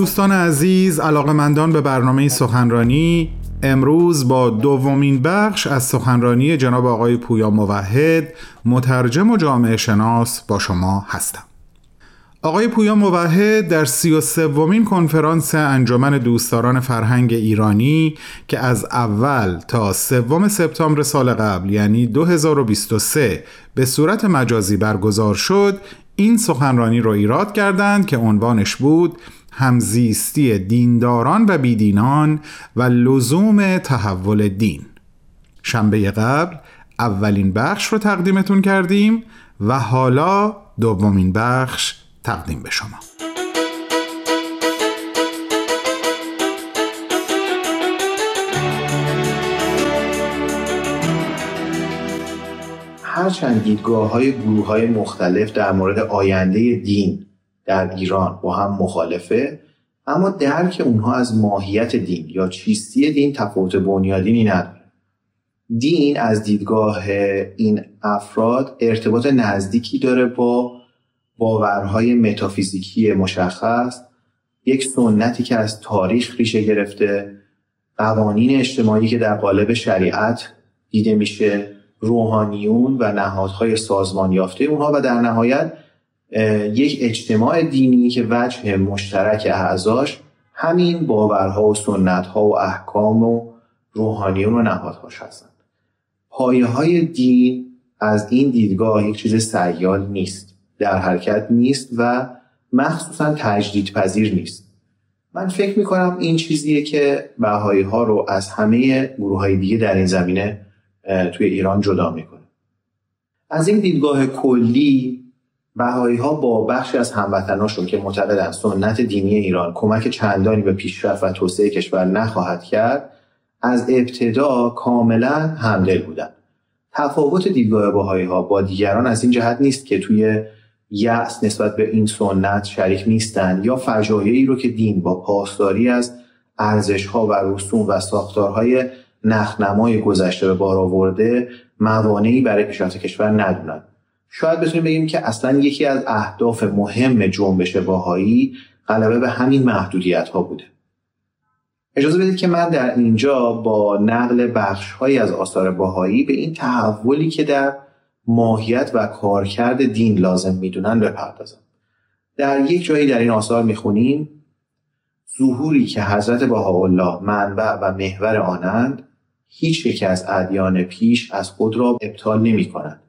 دوستان عزیز علاقمندان به برنامه سخنرانی امروز با دومین بخش از سخنرانی جناب آقای پویا موحد مترجم و جامعه شناس با شما هستم. آقای پویا موحد در سی و سومین کنفرانس انجمن دوستداران فرهنگ ایرانی که از اول تا سوم سپتامبر سال قبل یعنی 2023 به صورت مجازی برگزار شد این سخنرانی را ایراد کردند که عنوانش بود همزیستی دینداران و بیدینان و لزوم تحول دین. شنبه قبل اولین بخش رو تقدیمتون کردیم و حالا دومین بخش تقدیم به شما. هرچند دیدگاه های گروه های مختلف در مورد آینده دین در ایران با هم مخالفه اما درک اونها از ماهیت دین یا چیستی دین تفاوت بنیادینی نداره دین از دیدگاه این افراد ارتباط نزدیکی داره با باورهای متافیزیکی مشخص یک سنتی که از تاریخ ریشه گرفته قوانین اجتماعی که در قالب شریعت دیده میشه روحانیون و نهادهای سازمان یافته اونها و در نهایت یک اجتماع دینی که وجه مشترک اعضاش همین باورها و سنتها و احکام و روحانیون و نهادهاش هستند. پایه های دین از این دیدگاه یک چیز سیال نیست در حرکت نیست و مخصوصا تجدید پذیر نیست. من فکر می کنم این چیزیه که بهایی ها رو از همه گروه های دیگه در این زمینه توی ایران جدا می‌کنه. از این دیدگاه کلی بهایی ها با بخشی از هموطناشون که معتقدند سنت دینی ایران کمک چندانی به پیشرفت و توسعه کشور نخواهد کرد از ابتدا کاملا همدل بودند تفاوت دیدگاه بهایی ها با دیگران از این جهت نیست که توی یأس نسبت به این سنت شریک نیستند یا فجایعی رو که دین با پاسداری از ارزش ها و رسوم و ساختارهای نخنمای گذشته به بار آورده موانعی برای پیشرفت کشور ندونند شاید بتونیم بگیم که اصلا یکی از اهداف مهم جنبش باهایی غلبه به همین محدودیت ها بوده. اجازه بدید که من در اینجا با نقل بخش هایی از آثار باهایی به این تحولی که در ماهیت و کارکرد دین لازم می‌دونن بپردازم. در یک جایی در این آثار می‌خونیم ظهوری که حضرت بهاءالله منبع و محور آنند هیچ یک از ادیان پیش از خود را ابطال نمی کند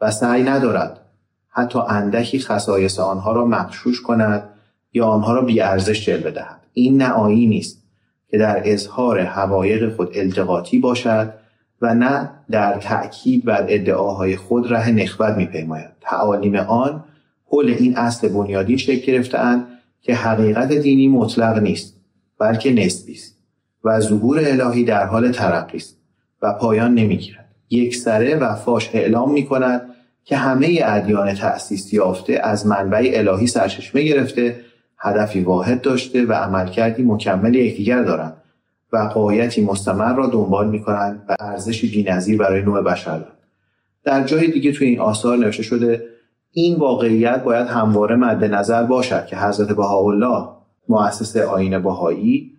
و سعی ندارد حتی اندکی خصایص آنها را مخشوش کند یا آنها را بیارزش جلوه دهد. این نه آیینی است که در اظهار حقایق خود التقاطی باشد و نه در تأکید بر ادعاهای خود ره نخبت میپیماید. تعالیم آن حول این اصل بنیادی شکل گرفتهاند که حقیقت دینی مطلق نیست بلکه نسبی است و ظهور الهی در حال ترقی است و پایان نمی‌گیرد. یک سره و فاش اعلام می کند که همه ادیان تأسیس یافته از منبع الهی سرچشمه گرفته هدفی واحد داشته و عملکردی مکمل یکدیگر دارند و قایتی مستمر را دنبال می کنند و ارزشی بی‌نظیر برای نوع بشر دارند. در جای دیگه توی این آثار نوشته شده این واقعیت باید همواره مد نظر باشد که حضرت بهاءالله مؤسس آین بهایی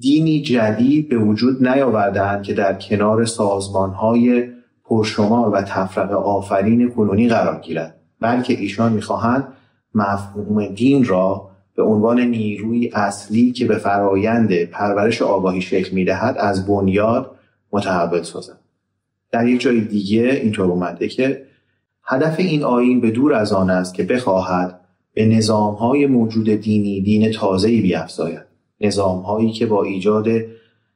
دینی جدید به وجود نیاوردند که در کنار سازمانهای پرشمار و تفرق آفرین کنونی قرار گیرد بلکه ایشان می‌خواهند مفهوم دین را به عنوان نیروی اصلی که به فرایند پرورش آگاهی شکل می‌دهد از بنیاد متحول سازند در یک جای دیگه اینطور اومده که هدف این آین به دور از آن است که بخواهد به نظامهای موجود دینی دین تازه‌ای بیافزاید نظامهایی که با ایجاد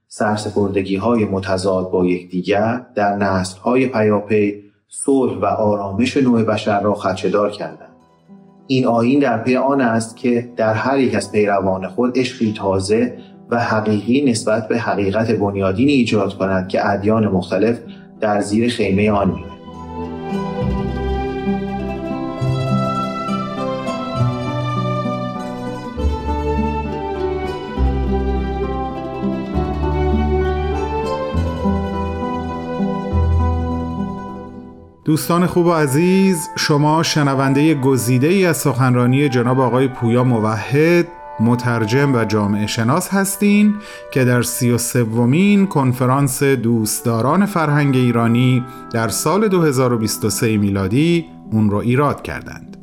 سرسپردگی های متضاد با یکدیگر در نسل های پیاپی صلح و آرامش نوع بشر را خدشهدار کردند. این آین در پی آن است که در هر یک از پیروان خود عشقی تازه و حقیقی نسبت به حقیقت بنیادینی ایجاد کند که ادیان مختلف در زیر خیمه آن دوستان خوب و عزیز شما شنونده گزیده ای از سخنرانی جناب آقای پویا موحد مترجم و جامعه شناس هستین که در سی و سومین کنفرانس دوستداران فرهنگ ایرانی در سال 2023 میلادی اون رو ایراد کردند.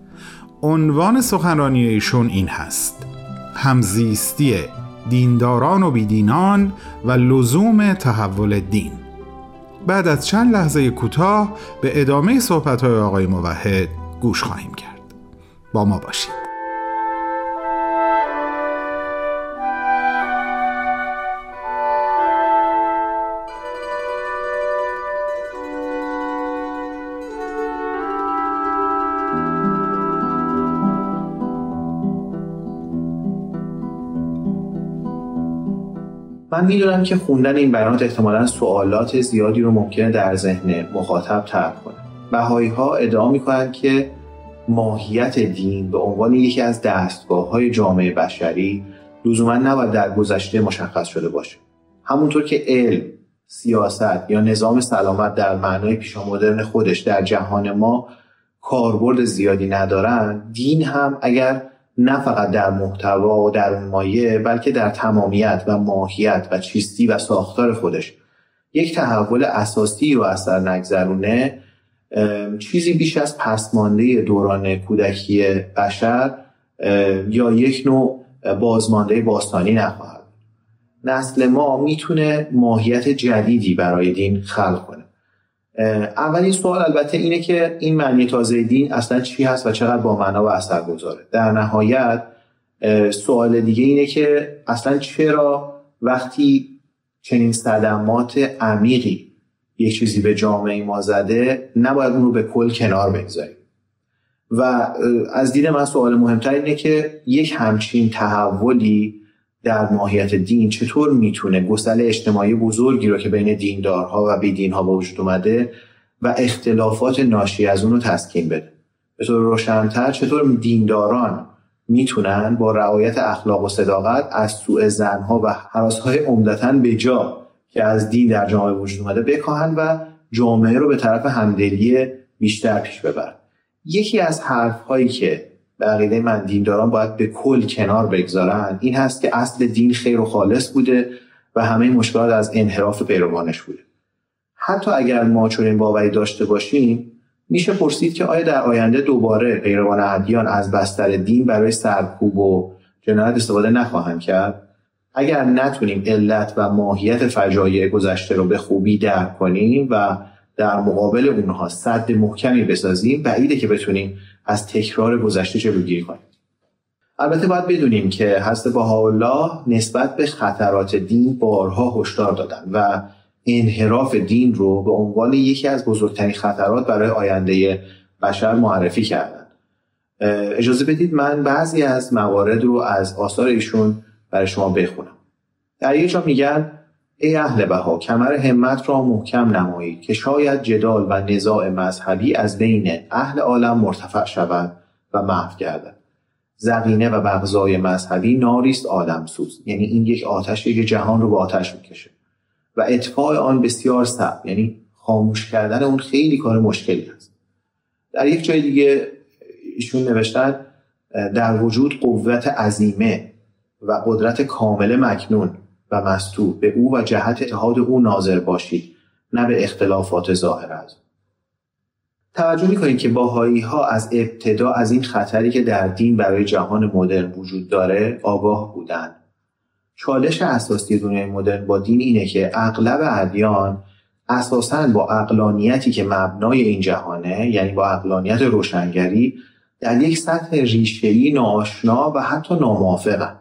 عنوان سخنرانی ایشون این هست همزیستی دینداران و بیدینان و لزوم تحول دین. بعد از چند لحظه کوتاه به ادامه صحبت های آقای موحد گوش خواهیم کرد. با ما باشید. من می‌دونم که خوندن این بیانات احتمالا سوالات زیادی رو ممکنه در ذهن مخاطب ترک کنه. بهایی ها ادعا می‌کنند که ماهیت دین به عنوان یکی از دستگاه های جامعه بشری لزوما نباید در گذشته مشخص شده باشه. همونطور که علم سیاست یا نظام سلامت در معنای پیشامدرن خودش در جهان ما کاربرد زیادی ندارن دین هم اگر نه فقط در محتوا و در مایه بلکه در تمامیت و ماهیت و چیستی و ساختار خودش. یک تحول اساسی رو اثر نگذرونه. چیزی بیش از پسمانده دوران کودکی بشر یا یک نوع بازمانده باستانی نخواهد. نسل ما می‌تونه ماهیت جدیدی برای دین خلق کنه. اولین سوال البته اینه که این معنی تازه دین اصلا چی هست و چقدر با معنا و اثر گذاره در نهایت سوال دیگه اینه که اصلا چرا وقتی چنین صدمات عمیقی یک چیزی به جامعه ما زده نباید اون رو به کل کنار بگذاریم؟ و از دید من سوال مهمتر اینه که یک همچین تحولی در ماهیت دین چطور می‌تونه گسل اجتماعی بزرگی رو که بین دیندارها و بیدینها به وجود اومده و اختلافات ناشی از اون رو تسکین بده؟ به طور روشنتر چطور دینداران می‌تونن با رعایت اخلاق و صداقت از سوء زنها و حراسهای عمدتا به جا که از دین در جامعه وجود اومده بکاهن و جامعه رو به طرف همدلی بیشتر پیش ببرن؟ یکی از حرف هایی که به عقیده من دینداران باید به کل کنار بگذارن. این هست که اصل دین خیر و خالص بوده و همه مشکلات از انحراف پیروانش بوده. حتی اگر ما چنین باوری داشته باشیم میشه پرسید که آیا در آینده دوباره پیروان ادیان از بستر دین برای سرکوب و جنایت استفاده نخواهند کرد؟ اگر نتونیم علت و ماهیت فجایع گذشته رو به خوبی درک کنیم و در مقابل اونها صد محکمی بسازیم بعیده که بتونیم از تکرار گذشته جلوگیری کنیم. البته باید بدونیم که حضرت الله نسبت به خطرات دین بارها هشدار دادن و انحراف دین رو به عنوان یکی از بزرگترین خطرات برای آینده بشر معرفی کردن. اجازه بدید من بعضی از موارد رو از آثار ایشون برای شما بخونم. در یک جا میگن ای اهل بها کمر همت را محکم نمایید که شاید جدال و نزاع مذهبی از بین اهل عالم مرتفع شود و محو گردد. زقینه و بغضای مذهبی ناریست عالم سوز یعنی این یک آتشی که جهان رو به آتش می‌کشه. و اطفاع آن بسیار سخت یعنی خاموش کردن اون خیلی کار مشکلی است در یک جای دیگه ایشون نوشتن در وجود قوت عظیمه و قدرت کامل مکنون و مستور به او و جهت اتحاد او ناظر باشید نه به اختلافات ظاهر از توجه می‌کنید که باهایی ها از ابتدا از این خطری که در دین برای جهان مدرن وجود داره آگاه بودند. چالش اساسی دنیای مدرن با دین اینه که اغلب ادیان اساسا با اقلانیتی که مبنای این جهانه یعنی با اقلانیت روشنگری در یک سطح ریشهای ناآشنا و حتی ناموافقن.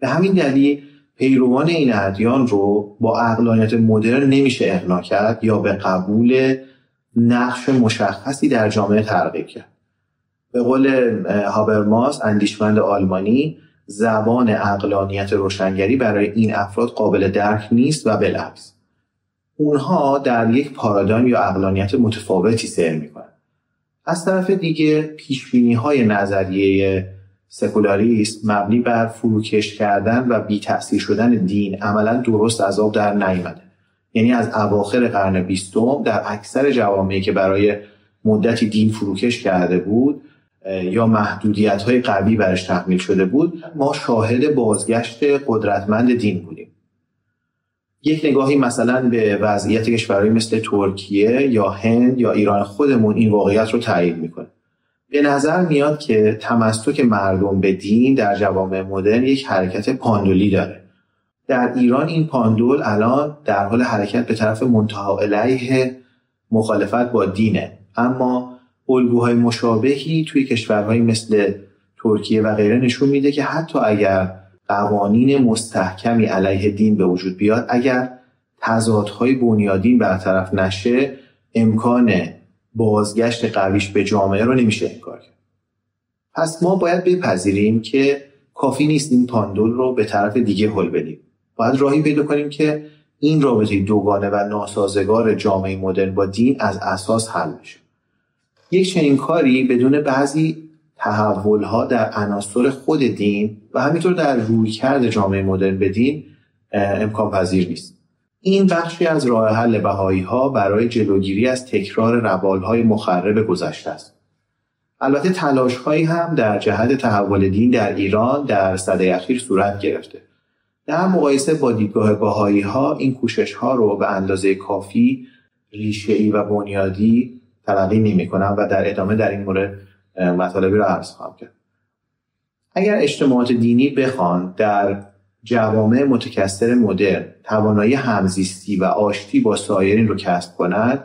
به همین دلیل پیروان این ادیان رو با اقلانیت مدرن نمیشه اقنا کرد یا به قبول نقش مشخصی در جامعه ترغیب کرد. به قول هابرماس اندیشمند آلمانی زبان اقلانیت روشنگری برای این افراد قابل درک نیست و بالعکس اونها در یک پارادایم یا اقلانیت متفاوتی سیر می‌کنن از طرف دیگه پیشبینی های نظریه سکولاریسم مبنی بر فروکش کردن و بی تأثیر شدن دین عملا درست از آب در نیامده. یعنی از اواخر قرن بیستم در اکثر جوامعی که برای مدتی دین فروکش کرده بود یا محدودیت های قوی برش تحمیل شده بود ما شاهد بازگشت قدرتمند دین بودیم. یک نگاهی مثلا به وضعیت کشورهایی مثل ترکیه یا هند یا ایران خودمون این واقعیت رو تایید می‌کنه. به نظر میاد که تمسک مردم به دین در جوامع مدرن یک حرکت پاندولی داره. در ایران این پاندول الان در حال حرکت به طرف منتها علیه مخالفت با دینه. اما الگوهای مشابهی توی کشورهایی مثل ترکیه و غیره نشون میده که حتی اگر قوانین مستحکمی علیه دین به وجود بیاد اگر تضادهای بنیادین برطرف نشه امکان بازگشت قویش به جامعه رو نمیشه انکار کرد. پس ما باید بپذیریم که کافی نیست این پاندول رو به طرف دیگه هل بدیم. باید راهی پیدا کنیم که این رابطه دوگانه و ناسازگار جامعه مدرن با دین از اساس حل بشه. یک چنین کاری بدون بعضی تحولها در عناصر خود دین و همینطور در رویکرد جامعه مدرن به دین امکان پذیر نیست. این بخشی از راه حل بهایی ها برای جلوگیری از تکرار روال های مخرب گذشته است. البته تلاش هایی هم در جهت تحول دین در ایران در صده اخیر صورت گرفته. در مقایسه با دیدگاه باهایی ها این کوشش ها رو به اندازه کافی ریشه و بنیادی تلقی نمی کنم و در ادامه در این مورد مطالبی رو عرض خواهم کرد. اگر اجتماعات دینی بخوان در جوامع متکثر مدرن توانایی همزیستی و آشتی با سایرین رو کسب کند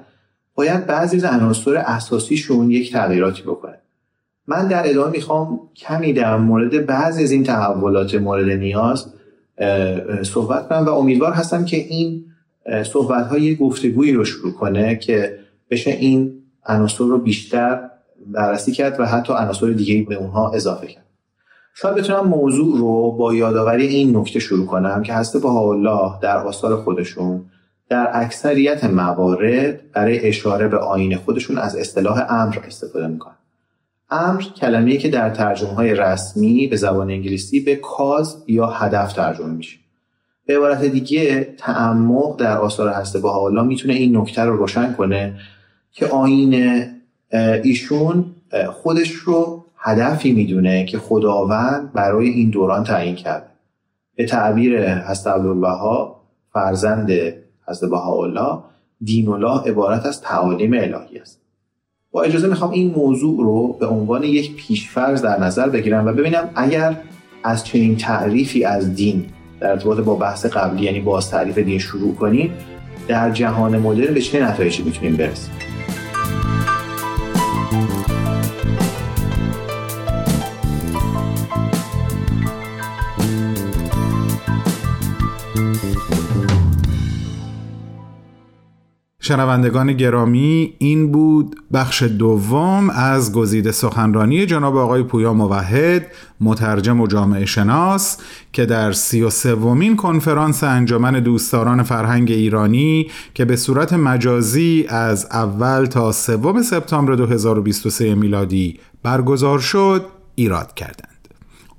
باید بعضی از عناصر اساسیشون یک تغییراتی بکنه. من در ادامه می‌خوام کمی در مورد بعضی از این تحولات مورد نیاز صحبت کنم و امیدوار هستم که این صحبت های گفتگویی رو شروع کنه که بشه این عناصر رو بیشتر بررسی کرد و حتی عناصر دیگه به اونها اضافه کرد. شاید بتونم موضوع رو با یادآوری این نکته شروع کنم که هسته با الله در آثار خودشون در اکثریت موارد برای اشاره به آین خودشون از اصطلاح امر استفاده می‌کنن. امر کلمه‌ای که در ترجمه های رسمی به زبان انگلیسی به کاز یا هدف ترجمه میشه. به عبارت دیگه تعمق در آثار هسته با الله می‌تونه این نکته رو روشن کنه که آین ایشون خودش رو هدفی می‌دونه که خداوند برای این دوران تعیین کرده به تعبیر حضرت عبدالبها فرزند حضرت بهاءالله دین الله عبارت از تعالیم الهی است. با اجازه می‌خوام این موضوع رو به عنوان یک پیشفرض در نظر بگیرم و ببینم اگر از چنین تعریفی از دین در ارتباط با بحث قبلی یعنی باز تعریف دین شروع کنیم در جهان مدرن به چه نتایجی می‌تونیم برسیم؟ شنوندگان گرامی این بود بخش دوم از گزیده سخنرانی جناب آقای پویا موحد مترجم و جامعه شناس که در سی و سومین کنفرانس انجمن دوستداران فرهنگ ایرانی که به صورت مجازی از اول تا سوم سپتامبر 2023 میلادی برگزار شد ایراد کردند.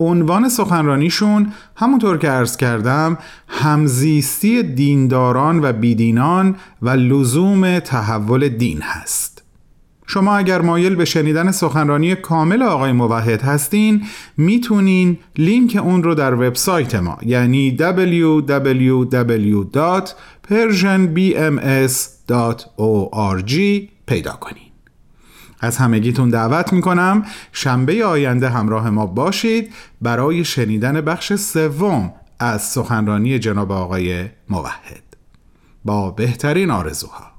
عنوان سخنرانیشون همونطور که عرض کردم همزیستی دینداران و بیدینان و لزوم تحول دین هست. شما اگر مایل به شنیدن سخنرانی کامل آقای موحد هستین می‌تونین لینک اون رو در وبسایت ما یعنی www.persianbms.org پیدا کنین. از همگیتون دعوت می‌کنم. شنبه آینده همراه ما باشید برای شنیدن بخش سوم از سخنرانی جناب آقای موحد. با بهترین آرزوها.